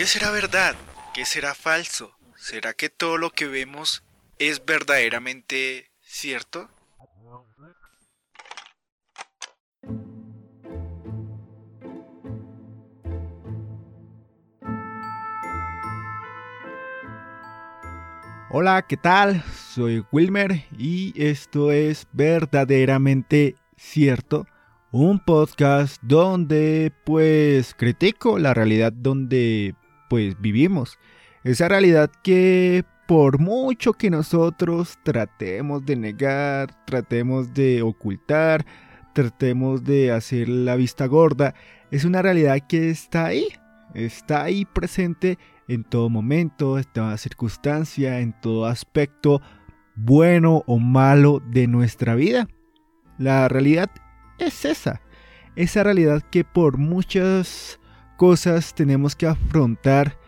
¿Qué será verdad? ¿Qué será falso? ¿Será que todo lo que vemos es verdaderamente cierto? Hola, ¿qué tal? Soy Wilmer y esto es verdaderamente cierto, un podcast donde pues critico la realidad donde pues vivimos, esa realidad que por mucho que nosotros tratemos de negar, tratemos de ocultar, tratemos de hacer la vista gorda, es una realidad que está ahí, está ahí presente en todo momento, en toda circunstancia, en todo aspecto bueno o malo de nuestra vida. La realidad es esa, esa realidad que por muchas cosas tenemos que afrontar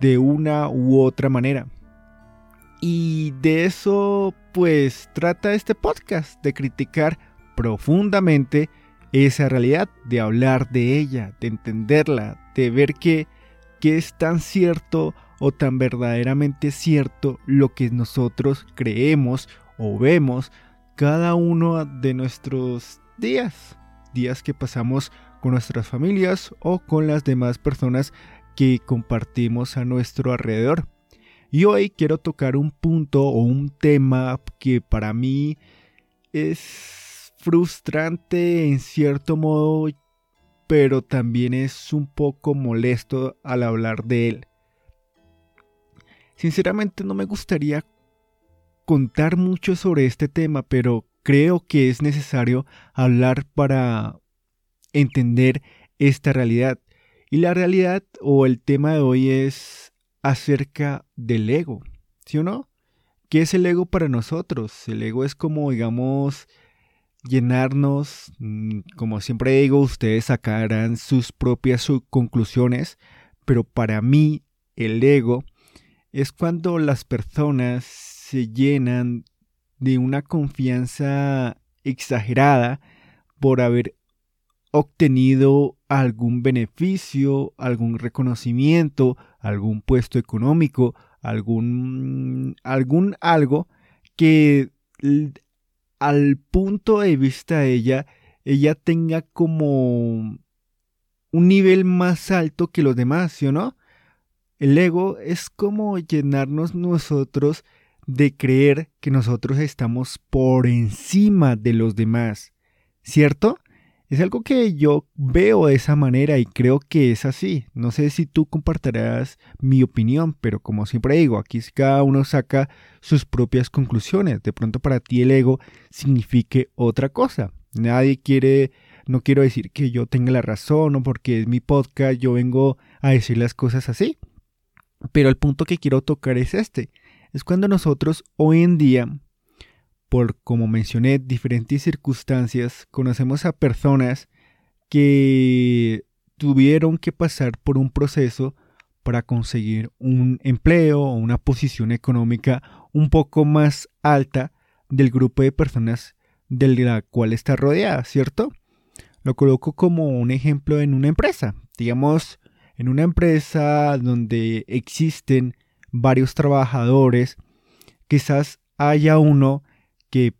de una u otra manera. Y de eso pues trata este podcast, de criticar profundamente esa realidad, de hablar de ella, de entenderla, de ver que que es tan cierto o tan verdaderamente cierto lo que nosotros creemos o vemos cada uno de nuestros días, días que pasamos con nuestras familias o con las demás personas que compartimos a nuestro alrededor. Y hoy quiero tocar un punto o un tema que para mí es frustrante en cierto modo pero también es un poco molesto al hablar de él. Sinceramente no me gustaría contar mucho sobre este tema, pero creo que es necesario hablar para entender esta realidad. Y la realidad o el tema de hoy es acerca del ego, ¿sí o no? ¿Qué es el ego para nosotros? El ego es como, digamos, llenarnos, mm, como siempre digo, ustedes sacarán sus propias conclusiones, pero para mí el ego es cuando las personas se llenan de una confianza exagerada por haber obtenido algún beneficio, algún reconocimiento, algún puesto económico, algún algún algo que al punto de vista de ella, ella tenga como un nivel más alto que los demás, ¿sí o no? El ego es como llenarnos nosotros de creer que nosotros estamos por encima de los demás, ¿cierto? Es algo que yo veo de esa manera y creo que es así. No sé si tú compartirás mi opinión, pero como siempre digo, aquí cada uno saca sus propias conclusiones. De pronto para ti el ego signifique otra cosa. Nadie quiere, no quiero decir que yo tenga la razón o porque es mi podcast, yo vengo a decir las cosas así. Pero el punto que quiero tocar es este. Es cuando nosotros hoy en día por, como mencioné, diferentes circunstancias, conocemos a personas que tuvieron que pasar por un proceso para conseguir un empleo o una posición económica un poco más alta del grupo de personas de la cual está rodeada, ¿cierto? Lo coloco como un ejemplo en una empresa. Digamos, en una empresa donde existen varios trabajadores, quizás haya uno que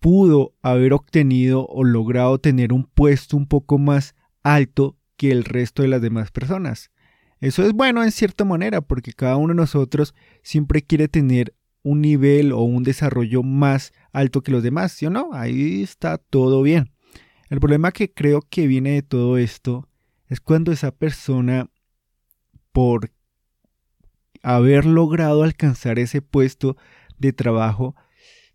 pudo haber obtenido o logrado tener un puesto un poco más alto que el resto de las demás personas. Eso es bueno en cierta manera porque cada uno de nosotros siempre quiere tener un nivel o un desarrollo más alto que los demás, ¿sí o no? Ahí está todo bien. El problema que creo que viene de todo esto es cuando esa persona, por haber logrado alcanzar ese puesto de trabajo,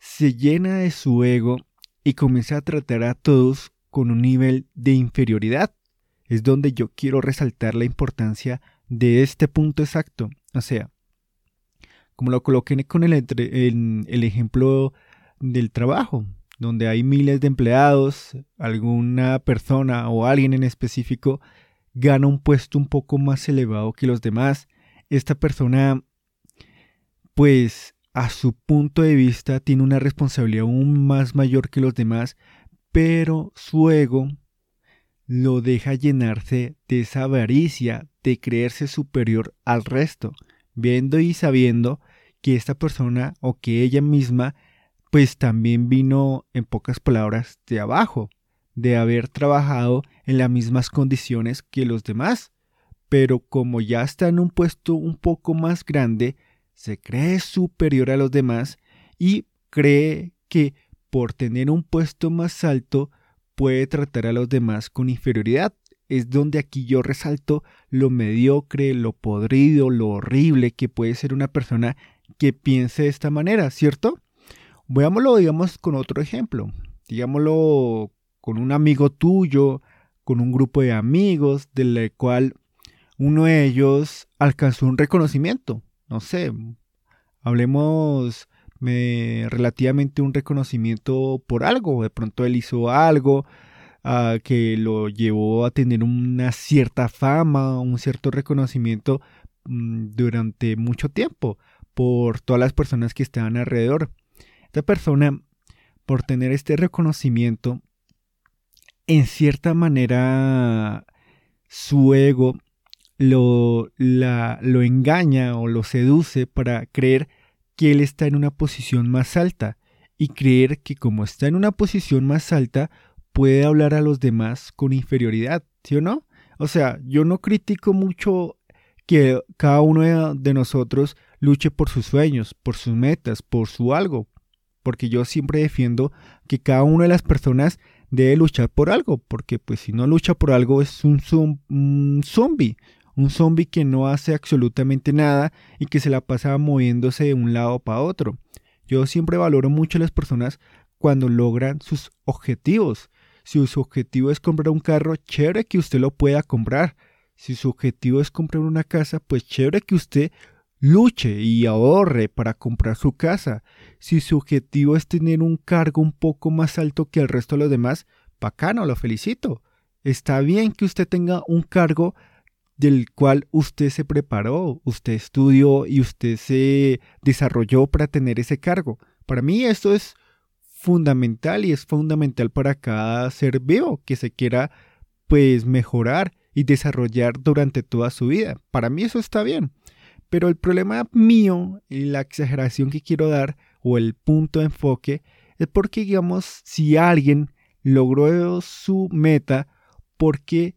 se llena de su ego y comienza a tratar a todos con un nivel de inferioridad. Es donde yo quiero resaltar la importancia de este punto exacto. O sea, como lo coloqué con el, el ejemplo del trabajo, donde hay miles de empleados, alguna persona o alguien en específico gana un puesto un poco más elevado que los demás. Esta persona, pues, a su punto de vista tiene una responsabilidad aún más mayor que los demás, pero su ego lo deja llenarse de esa avaricia, de creerse superior al resto, viendo y sabiendo que esta persona o que ella misma pues también vino en pocas palabras de abajo, de haber trabajado en las mismas condiciones que los demás, pero como ya está en un puesto un poco más grande, se cree superior a los demás y cree que por tener un puesto más alto puede tratar a los demás con inferioridad. Es donde aquí yo resalto lo mediocre, lo podrido, lo horrible que puede ser una persona que piense de esta manera, ¿cierto? Veámoslo, digamos, con otro ejemplo. Digámoslo con un amigo tuyo, con un grupo de amigos, del cual uno de ellos alcanzó un reconocimiento. No sé, hablemos relativamente un reconocimiento por algo. De pronto él hizo algo ah, que lo llevó a tener una cierta fama, un cierto reconocimiento mm, durante mucho tiempo por todas las personas que estaban alrededor. Esta persona, por tener este reconocimiento, en cierta manera su ego lo, lo engaña o lo seduce para creer que él está en una posición más alta y creer que como está en una posición más alta puede hablar a los demás con inferioridad, ¿sí o no? O sea, yo no critico mucho que cada uno de nosotros luche por sus sueños, por sus metas, por su algo, porque yo siempre defiendo que cada una de las personas debe luchar por algo, porque pues si no lucha por algo es un zombie, un zombie que no hace absolutamente nada y que se la pasa moviéndose de un lado para otro. Yo siempre valoro mucho a las personas cuando logran sus objetivos. Si su objetivo es comprar un carro, chévere que usted lo pueda comprar. Si su objetivo es comprar una casa, pues chévere que usted luche y ahorre para comprar su casa. Si su objetivo es tener un cargo un poco más alto que el resto de los demás, bacano, lo felicito. Está bien que usted tenga un cargo del cual usted se preparó, usted estudió y usted se desarrolló para tener ese cargo. Para mí esto es fundamental y es fundamental para cada ser vivo que se quiera pues mejorar y desarrollar durante toda su vida. Para mí eso está bien. Pero el problema mío y la exageración que quiero dar o el punto de enfoque es porque digamos si alguien logró su meta porque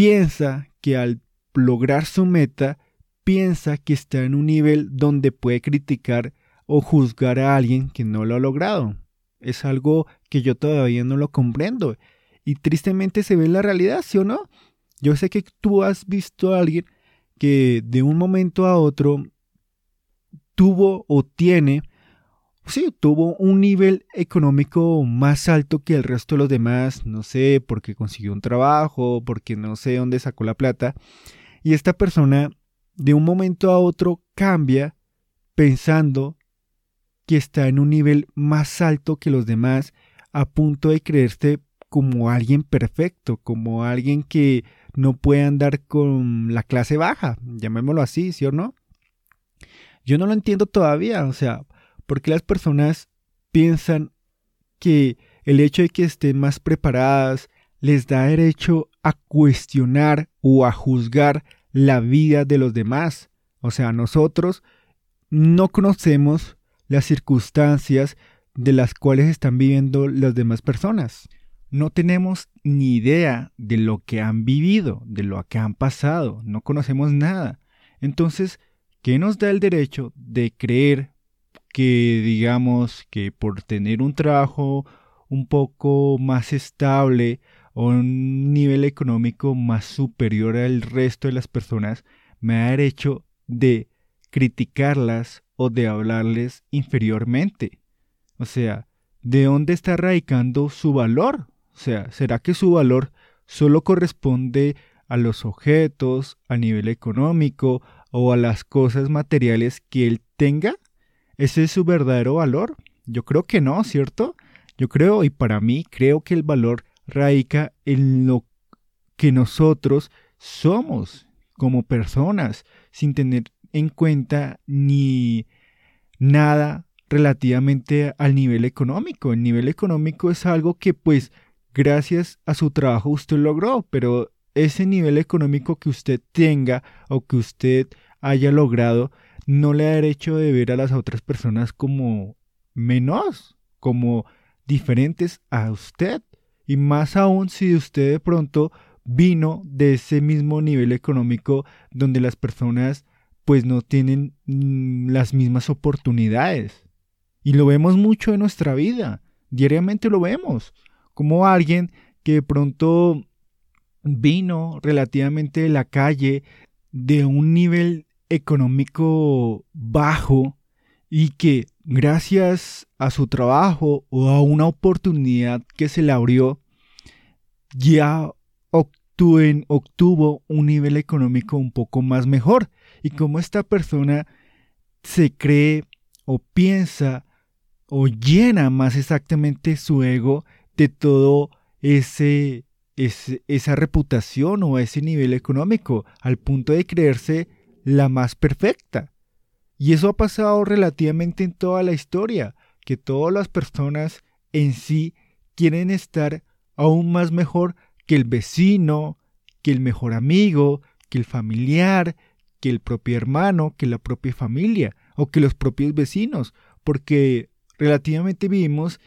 piensa que al lograr su meta piensa que está en un nivel donde puede criticar o juzgar a alguien que no lo ha logrado. Es algo que yo todavía no lo comprendo. Y tristemente se ve en la realidad, ¿sí o no? Yo sé que tú has visto a alguien que de un momento a otro tuvo o tiene, sí, tuvo un nivel económico más alto que el resto de los demás, no sé, porque consiguió un trabajo, porque no sé dónde sacó la plata, y esta persona de un momento a otro cambia pensando que está en un nivel más alto que los demás, a punto de creerse como alguien perfecto, como alguien que no puede andar con la clase baja, llamémoslo así, ¿sí o no? Yo no lo entiendo todavía, o sea, porque las personas piensan que el hecho de que estén más preparadas les da derecho a cuestionar o a juzgar la vida de los demás. O sea, nosotros no conocemos las circunstancias de las cuales están viviendo las demás personas no tenemos ni idea de lo que han vivido, de lo que han pasado, no conocemos nada. Entonces, ¿qué nos da el derecho de creer que digamos que por tener un trabajo un poco más estable o un nivel económico más superior al resto de las personas, me da derecho de criticarlas o de hablarles inferiormente? O sea, ¿de dónde está radicando su valor? O sea, ¿será que su valor solo corresponde a los objetos, a nivel económico o a las cosas materiales que él tenga? ¿Ese es su verdadero valor? Yo creo que no, ¿cierto? Yo creo, y para mí creo que el valor radica en lo que nosotros somos como personas, sin tener en cuenta ni nada relativamente al nivel económico. El nivel económico es algo que pues gracias a su trabajo usted logró, pero ese nivel económico que usted tenga o que usted haya logrado no le da derecho de ver a las otras personas como menos, como diferentes a usted. Y más aún si usted de pronto vino de ese mismo nivel económico donde las personas pues no tienen mm, las mismas oportunidades. Y lo vemos mucho en nuestra vida, diariamente lo vemos, como alguien que de pronto vino relativamente de la calle, de un nivel económico bajo y que gracias a su trabajo o a una oportunidad que se le abrió, ya obtuvo un nivel económico un poco más mejor. Y como esta persona se cree o piensa o llena más exactamente su ego de todo ese, esa reputación o ese nivel económico, al punto de creerse la más perfecta. Y eso ha pasado relativamente en toda la historia, que todas las personas en sí quieren estar aún más mejor que el vecino, que el mejor amigo, que el familiar, que el propio hermano, que la propia familia o que los propios vecinos, porque relativamente vivimos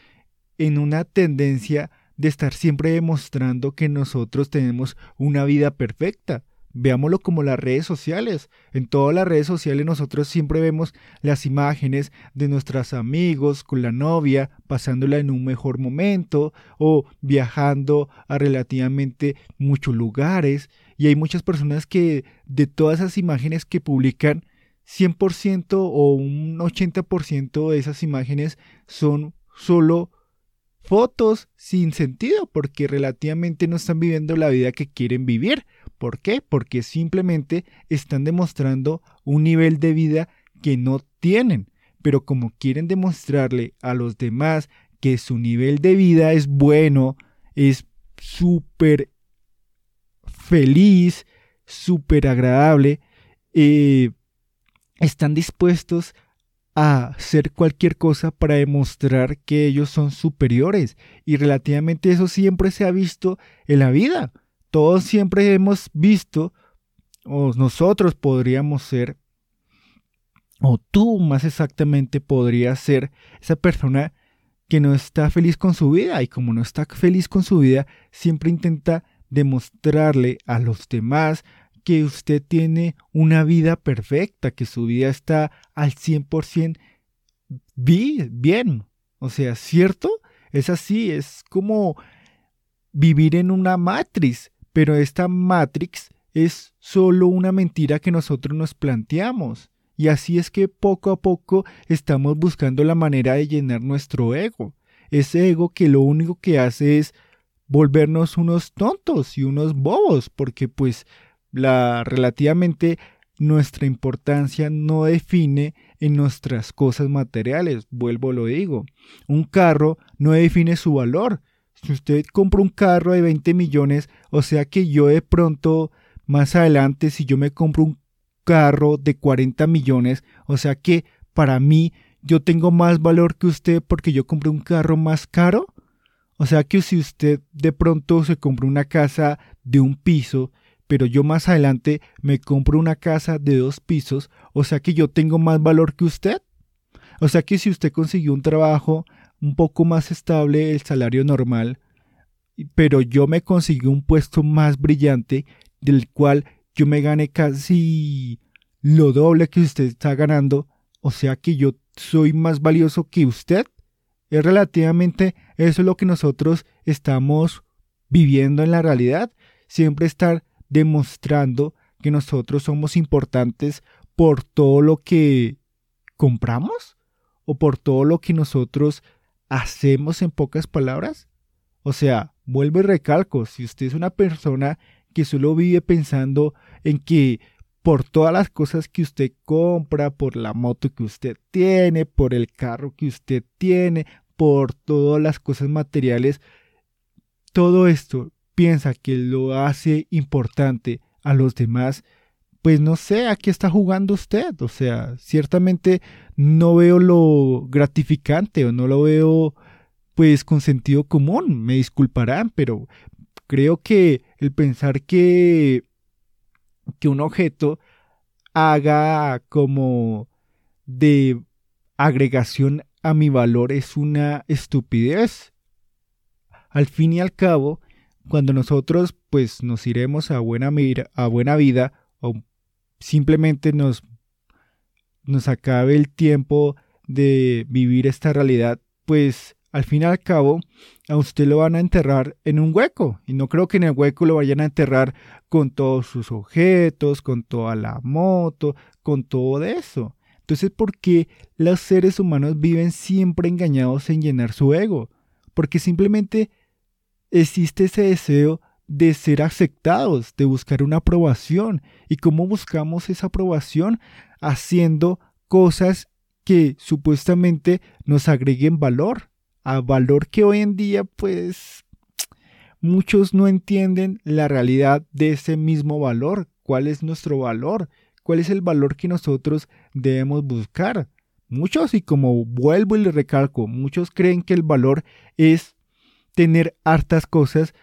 en una tendencia de estar siempre demostrando que nosotros tenemos una vida perfecta. Veámoslo como las redes sociales. En todas las redes sociales nosotros siempre vemos las imágenes de nuestros amigos con la novia, pasándola en un mejor momento o viajando a relativamente muchos lugares. Y hay muchas personas que de todas esas imágenes que publican, 100% o un 80% de esas imágenes son solo fotos sin sentido porque relativamente no están viviendo la vida que quieren vivir. ¿Por qué? Porque simplemente están demostrando un nivel de vida que no tienen. Pero como quieren demostrarle a los demás que su nivel de vida es bueno, es súper feliz, súper agradable, eh, están dispuestos a hacer cualquier cosa para demostrar que ellos son superiores y relativamente eso siempre se ha visto en la vida. Todos siempre hemos visto, o nosotros podríamos ser, o tú más exactamente podrías ser esa persona que no está feliz con su vida y como no está feliz con su vida, siempre intenta demostrarle a los demás, que usted tiene una vida perfecta, que su vida está al 100% bien. O sea, ¿cierto? Es así, es como vivir en una matriz, pero esta matrix es solo una mentira que nosotros nos planteamos. Y así es que poco a poco estamos buscando la manera de llenar nuestro ego. Ese ego que lo único que hace es volvernos unos tontos y unos bobos, porque pues la relativamente nuestra importancia no define en nuestras cosas materiales, vuelvo lo digo. Un carro no define su valor. Si usted compra un carro de 20 millones, o sea que yo de pronto más adelante si yo me compro un carro de 40 millones, o sea que para mí yo tengo más valor que usted porque yo compré un carro más caro. O sea que si usted de pronto se compra una casa de un piso pero yo más adelante me compro una casa de dos pisos, o sea que yo tengo más valor que usted. O sea que si usted consiguió un trabajo un poco más estable, el salario normal, pero yo me conseguí un puesto más brillante, del cual yo me gane casi lo doble que usted está ganando, o sea que yo soy más valioso que usted. Es relativamente eso es lo que nosotros estamos viviendo en la realidad. Siempre estar demostrando que nosotros somos importantes por todo lo que compramos o por todo lo que nosotros hacemos en pocas palabras? O sea, vuelvo y recalco, si usted es una persona que solo vive pensando en que por todas las cosas que usted compra, por la moto que usted tiene, por el carro que usted tiene, por todas las cosas materiales, todo esto piensa que lo hace importante a los demás, pues no sé a qué está jugando usted. O sea, ciertamente no veo lo gratificante o no lo veo pues con sentido común. Me disculparán, pero creo que el pensar que, que un objeto haga como de agregación a mi valor es una estupidez. Al fin y al cabo, cuando nosotros pues nos iremos a buena, a buena vida o simplemente nos, nos acabe el tiempo de vivir esta realidad, pues al fin y al cabo a usted lo van a enterrar en un hueco. Y no creo que en el hueco lo vayan a enterrar con todos sus objetos, con toda la moto, con todo eso. Entonces, ¿por qué los seres humanos viven siempre engañados en llenar su ego? Porque simplemente existe ese deseo de ser aceptados, de buscar una aprobación. ¿Y cómo buscamos esa aprobación? Haciendo cosas que supuestamente nos agreguen valor, a valor que hoy en día pues muchos no entienden la realidad de ese mismo valor, cuál es nuestro valor, cuál es el valor que nosotros debemos buscar. Muchos, y como vuelvo y le recalco, muchos creen que el valor es tener hartas cosas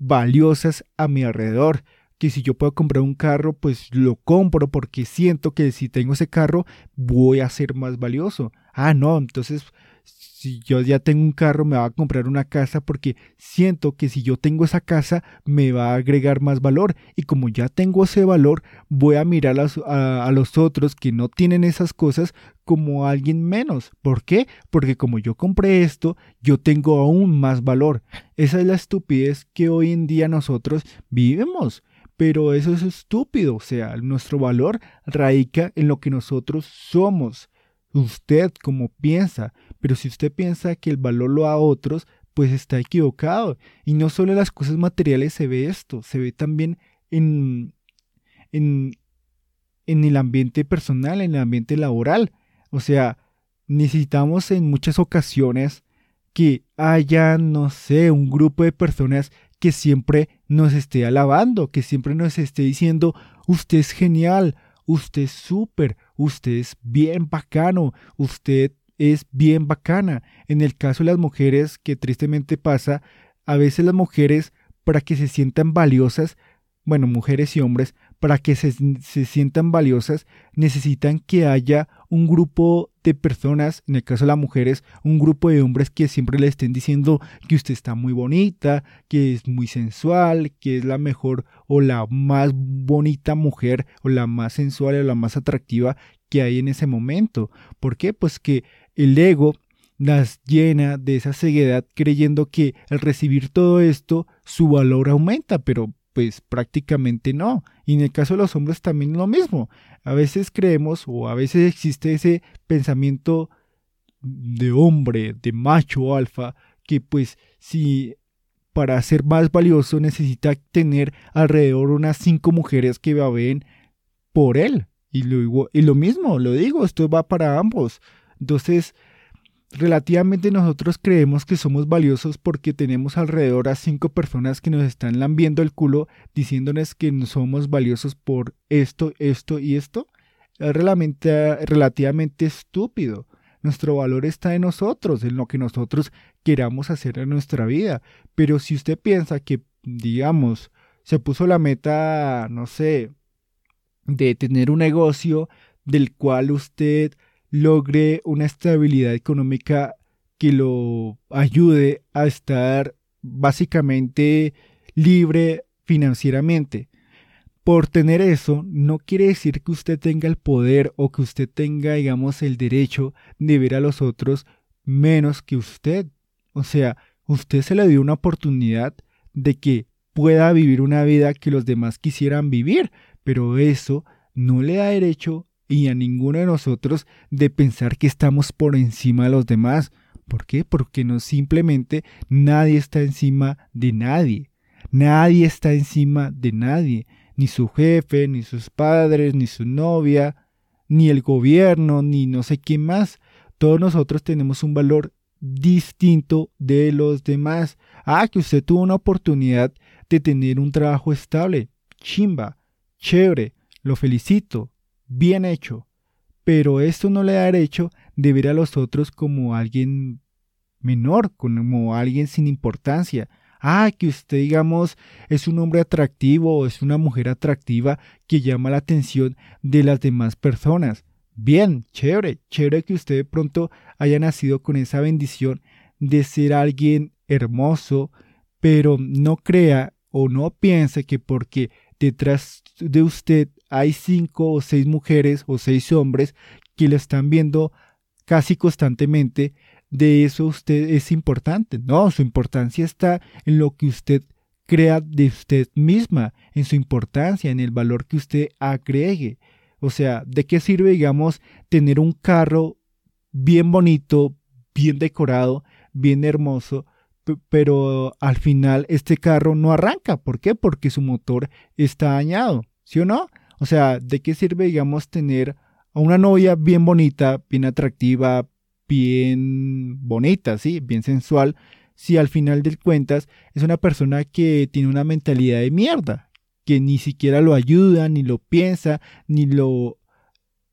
valiosas a mi alrededor, que si yo puedo comprar un carro, pues lo compro porque siento que si tengo ese carro voy a ser más valioso. Ah, no, entonces si yo ya tengo un carro me va a comprar una casa porque siento que si yo tengo esa casa me va a agregar más valor y como ya tengo ese valor voy a mirar a, los otros que no tienen esas cosas como alguien menos. ¿Por qué? Porque como yo compré esto, yo tengo aún más valor. Esa es la estupidez que hoy en día nosotros vivimos. Pero eso es estúpido, o sea, nuestro valor radica en lo que nosotros somos. Usted como piensa, pero si usted piensa que el valor lo da a otros, pues está equivocado. Y no solo en las cosas materiales se ve esto, se ve también en, en, en el ambiente personal, en el ambiente laboral. O sea, necesitamos en muchas ocasiones que haya, no sé, un grupo de personas que siempre nos esté alabando, que siempre nos esté diciendo, usted es genial, usted es súper, usted es bien bacano, usted es bien bacana. En el caso de las mujeres, que tristemente pasa, a veces las mujeres, para que se sientan valiosas, bueno, mujeres y hombres, para que se, se, sientan valiosas, necesitan que haya un grupo de personas, en el caso de las mujeres, un grupo de hombres que siempre le estén diciendo que usted está muy bonita, que es muy sensual, que es la mejor o la más bonita mujer o la más sensual o la más atractiva que hay en ese momento. ¿Por qué? Pues que el ego las llena de esa ceguedad creyendo que al recibir todo esto su valor aumenta, pero pues prácticamente no. Y en el caso de los hombres también lo mismo. A veces creemos o a veces existe ese pensamiento de hombre, de macho alfa, que pues si para ser más valioso necesita tener alrededor unas cinco mujeres que ven por él. Y lo, y lo mismo, lo digo, esto va para ambos. Entonces, relativamente nosotros creemos que somos valiosos porque tenemos alrededor a cinco personas que nos están lambiendo el culo diciéndonos que somos valiosos por esto, esto y esto. Es relativamente estúpido. Nuestro valor está en nosotros, en lo que nosotros queramos hacer en nuestra vida. Pero si usted piensa que, digamos, se puso la meta, no sé, de tener un negocio del cual usted logre una estabilidad económica que lo ayude a estar básicamente libre financieramente. Por tener eso, no quiere decir que usted tenga el poder o que usted tenga, digamos, el derecho de ver a los otros menos que usted. O sea, usted se le dio una oportunidad de que pueda vivir una vida que los demás quisieran vivir, pero eso no le da derecho y a ninguno de nosotros de pensar que estamos por encima de los demás. ¿Por qué? Porque no simplemente nadie está encima de nadie. Nadie está encima de nadie. Ni su jefe, ni sus padres, ni su novia, ni el gobierno, ni no sé quién más. Todos nosotros tenemos un valor distinto de los demás. Ah, que usted tuvo una oportunidad de tener un trabajo estable. Chimba, chévere, lo felicito, bien hecho, pero esto no le da derecho de ver a los otros como alguien menor, como alguien sin importancia, Ah, que usted, digamos, es un hombre atractivo o es una mujer atractiva que llama la atención de las demás personas. Bien, chévere, chévere que usted de pronto haya nacido con esa bendición de ser alguien hermoso, pero no crea o no piense que porque detrás de usted hay cinco o seis mujeres o seis hombres que lo están viendo casi constantemente, de eso usted es importante. No, su importancia está en lo que usted crea de usted misma, en su importancia, en el valor que usted agregue. O sea, ¿de qué sirve, digamos, tener un carro bien bonito, bien decorado, bien hermoso, pero al final este carro no arranca? ¿Por qué? Porque su motor está dañado, ¿sí o no? O sea, ¿de qué sirve, digamos, tener a una novia bien bonita, bien atractiva, bien bonita, sí, bien sensual, si al final de cuentas es una persona que tiene una mentalidad de mierda, que ni siquiera lo ayuda, ni lo piensa, ni lo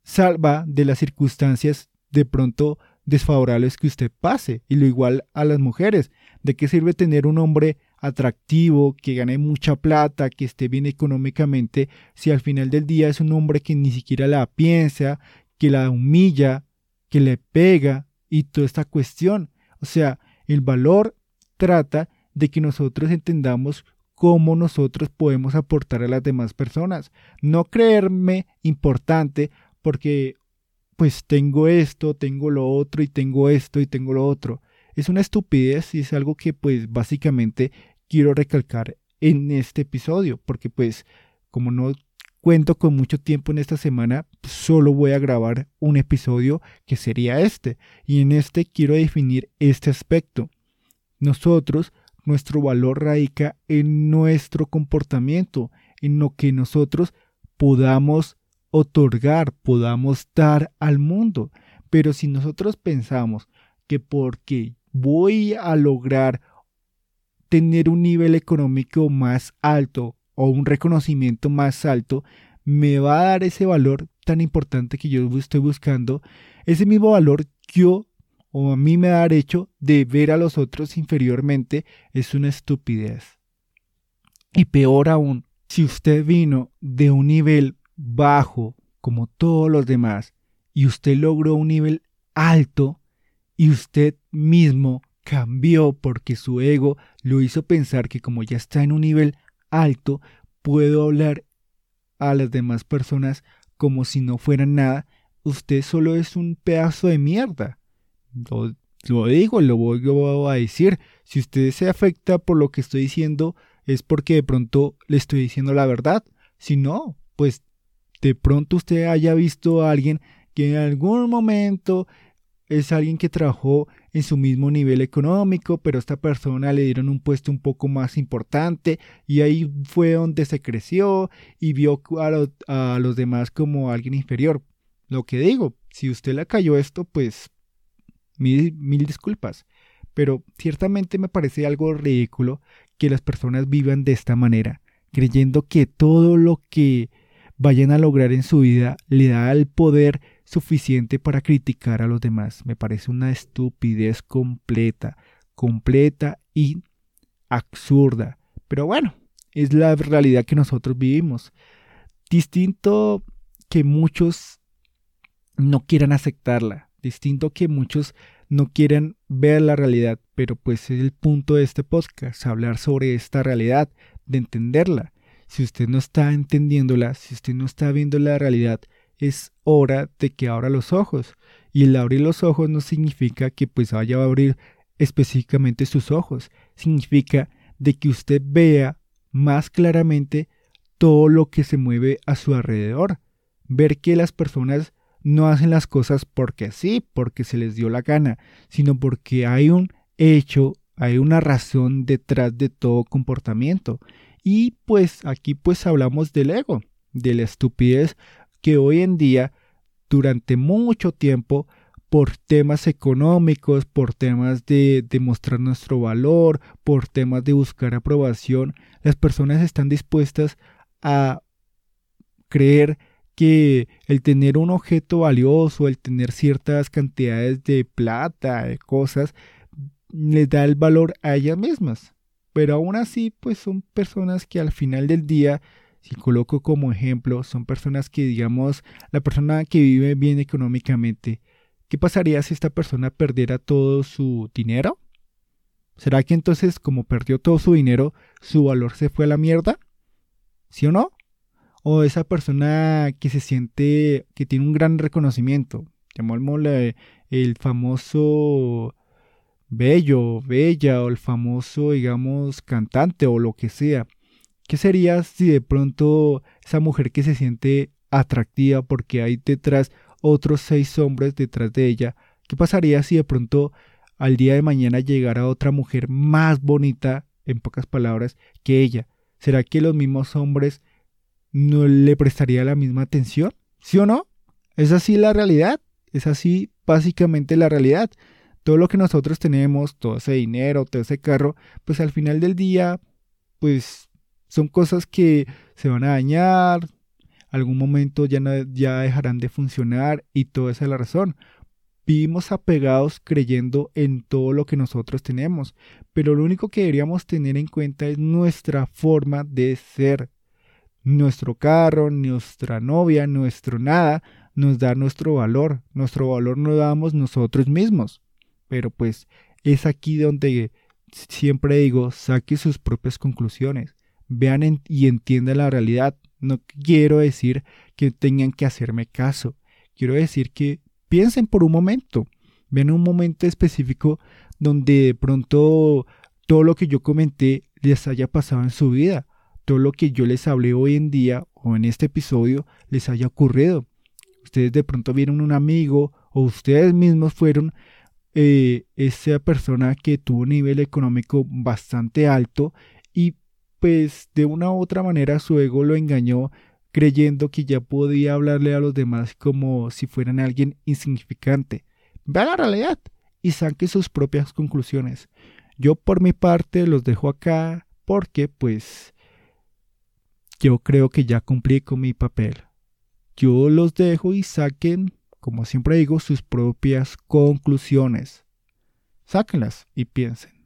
salva de las circunstancias de pronto desfavorables que usted pase. Y lo igual a las mujeres. ¿De qué sirve tener un hombre atractivo, que gane mucha plata, que esté bien económicamente, si al final del día es un hombre que ni siquiera la piensa, que la humilla, que le pega y toda esta cuestión? O sea, el valor trata de que nosotros entendamos cómo nosotros podemos aportar a las demás personas. No creerme importante porque pues tengo esto, tengo lo otro y tengo esto y tengo lo otro. Es una estupidez y es algo que pues básicamente quiero recalcar en este episodio porque pues como no cuento con mucho tiempo en esta semana, solo voy a grabar un episodio que sería este y en este quiero definir este aspecto. Nosotros nuestro valor radica en nuestro comportamiento, en lo que nosotros podamos otorgar, podamos dar al mundo. Pero si nosotros pensamos que porque voy a lograr tener un nivel económico más alto o un reconocimiento más alto, me va a dar ese valor tan importante que yo estoy buscando, ese mismo valor yo o a mí me da derecho de ver a los otros inferiormente es una estupidez. Y peor aún, si usted vino de un nivel bajo como todos los demás y usted logró un nivel alto y usted mismo cambió porque su ego lo hizo pensar que como ya está en un nivel alto, puedo hablar a las demás personas como si no fueran nada, usted solo es un pedazo de mierda. Lo, lo digo, lo voy a decir. Si usted se afecta por lo que estoy diciendo, es porque de pronto le estoy diciendo la verdad. Si no, pues de pronto usted haya visto a alguien que en algún momento es alguien que trabajó en su mismo nivel económico, pero a esta persona le dieron un puesto un poco más importante y ahí fue donde se creció y vio a, a los demás como alguien inferior. Lo que digo, si usted le cayó esto, pues mil, mil disculpas. Pero ciertamente me parece algo ridículo que las personas vivan de esta manera, creyendo que todo lo que vayan a lograr en su vida le da el poder suficiente para criticar a los demás. Me parece una estupidez completa, completa y absurda. Pero bueno, es la realidad que nosotros vivimos. Distinto que muchos no quieran aceptarla, distinto que muchos no quieran ver la realidad, pero pues es el punto de este podcast, hablar sobre esta realidad, de entenderla. Si usted no está entendiéndola, si usted no está viendo la realidad, es hora de que abra los ojos. Y el abrir los ojos no significa que pues vaya a abrir específicamente sus ojos. Significa de que usted vea más claramente todo lo que se mueve a su alrededor. Ver que las personas no hacen las cosas porque sí, porque se les dio la gana, sino porque hay un hecho, hay una razón detrás de todo comportamiento. Y pues aquí pues hablamos del ego, de la estupidez que hoy en día, durante mucho tiempo, por temas económicos, por temas de demostrar nuestro valor, por temas de buscar aprobación, las personas están dispuestas a creer que el tener un objeto valioso, el tener ciertas cantidades de plata, de cosas, les da el valor a ellas mismas. Pero aún así pues son personas que al final del día si coloco como ejemplo, son personas que, digamos, la persona que vive bien económicamente, ¿qué pasaría si esta persona perdiera todo su dinero? ¿Será que entonces, como perdió todo su dinero, su valor se fue a la mierda? ¿Sí o no? O esa persona que se siente que tiene un gran reconocimiento, llamémosle el famoso bello, bella, o el famoso, digamos, cantante, o lo que sea ¿Qué sería si de pronto esa mujer que se siente atractiva porque hay detrás otros seis hombres detrás de ella? ¿Qué pasaría si de pronto al día de mañana llegara otra mujer más bonita, en pocas palabras, que ella? ¿Será que los mismos hombres no le prestaría la misma atención? ¿Sí o no? Es así la realidad. Es así básicamente la realidad. Todo lo que nosotros tenemos, todo ese dinero, todo ese carro, pues al final del día, pues son cosas que se van a dañar, algún momento ya, ya dejarán de funcionar y toda esa es la razón. Vivimos apegados creyendo en todo lo que nosotros tenemos, pero lo único que deberíamos tener en cuenta es nuestra forma de ser. Nuestro carro, nuestra novia, nuestro nada nos da nuestro valor. Nuestro valor lo damos nosotros mismos. Pero pues es aquí donde siempre digo, saque sus propias conclusiones vean y entiendan la realidad. No quiero decir que tengan que hacerme caso. Quiero decir que piensen por un momento. Vean un momento específico donde de pronto todo lo que yo comenté les haya pasado en su vida. Todo lo que yo les hablé hoy en día o en este episodio les haya ocurrido. Ustedes de pronto vieron un amigo o ustedes mismos fueron eh, esa persona que tuvo un nivel económico bastante alto y pues de una u otra manera su ego lo engañó creyendo que ya podía hablarle a los demás como si fueran alguien insignificante. Vea la realidad y saque sus propias conclusiones. Yo por mi parte los dejo acá porque pues yo creo que ya cumplí con mi papel. Yo los dejo y saquen, como siempre digo, sus propias conclusiones. Sáquenlas y piensen.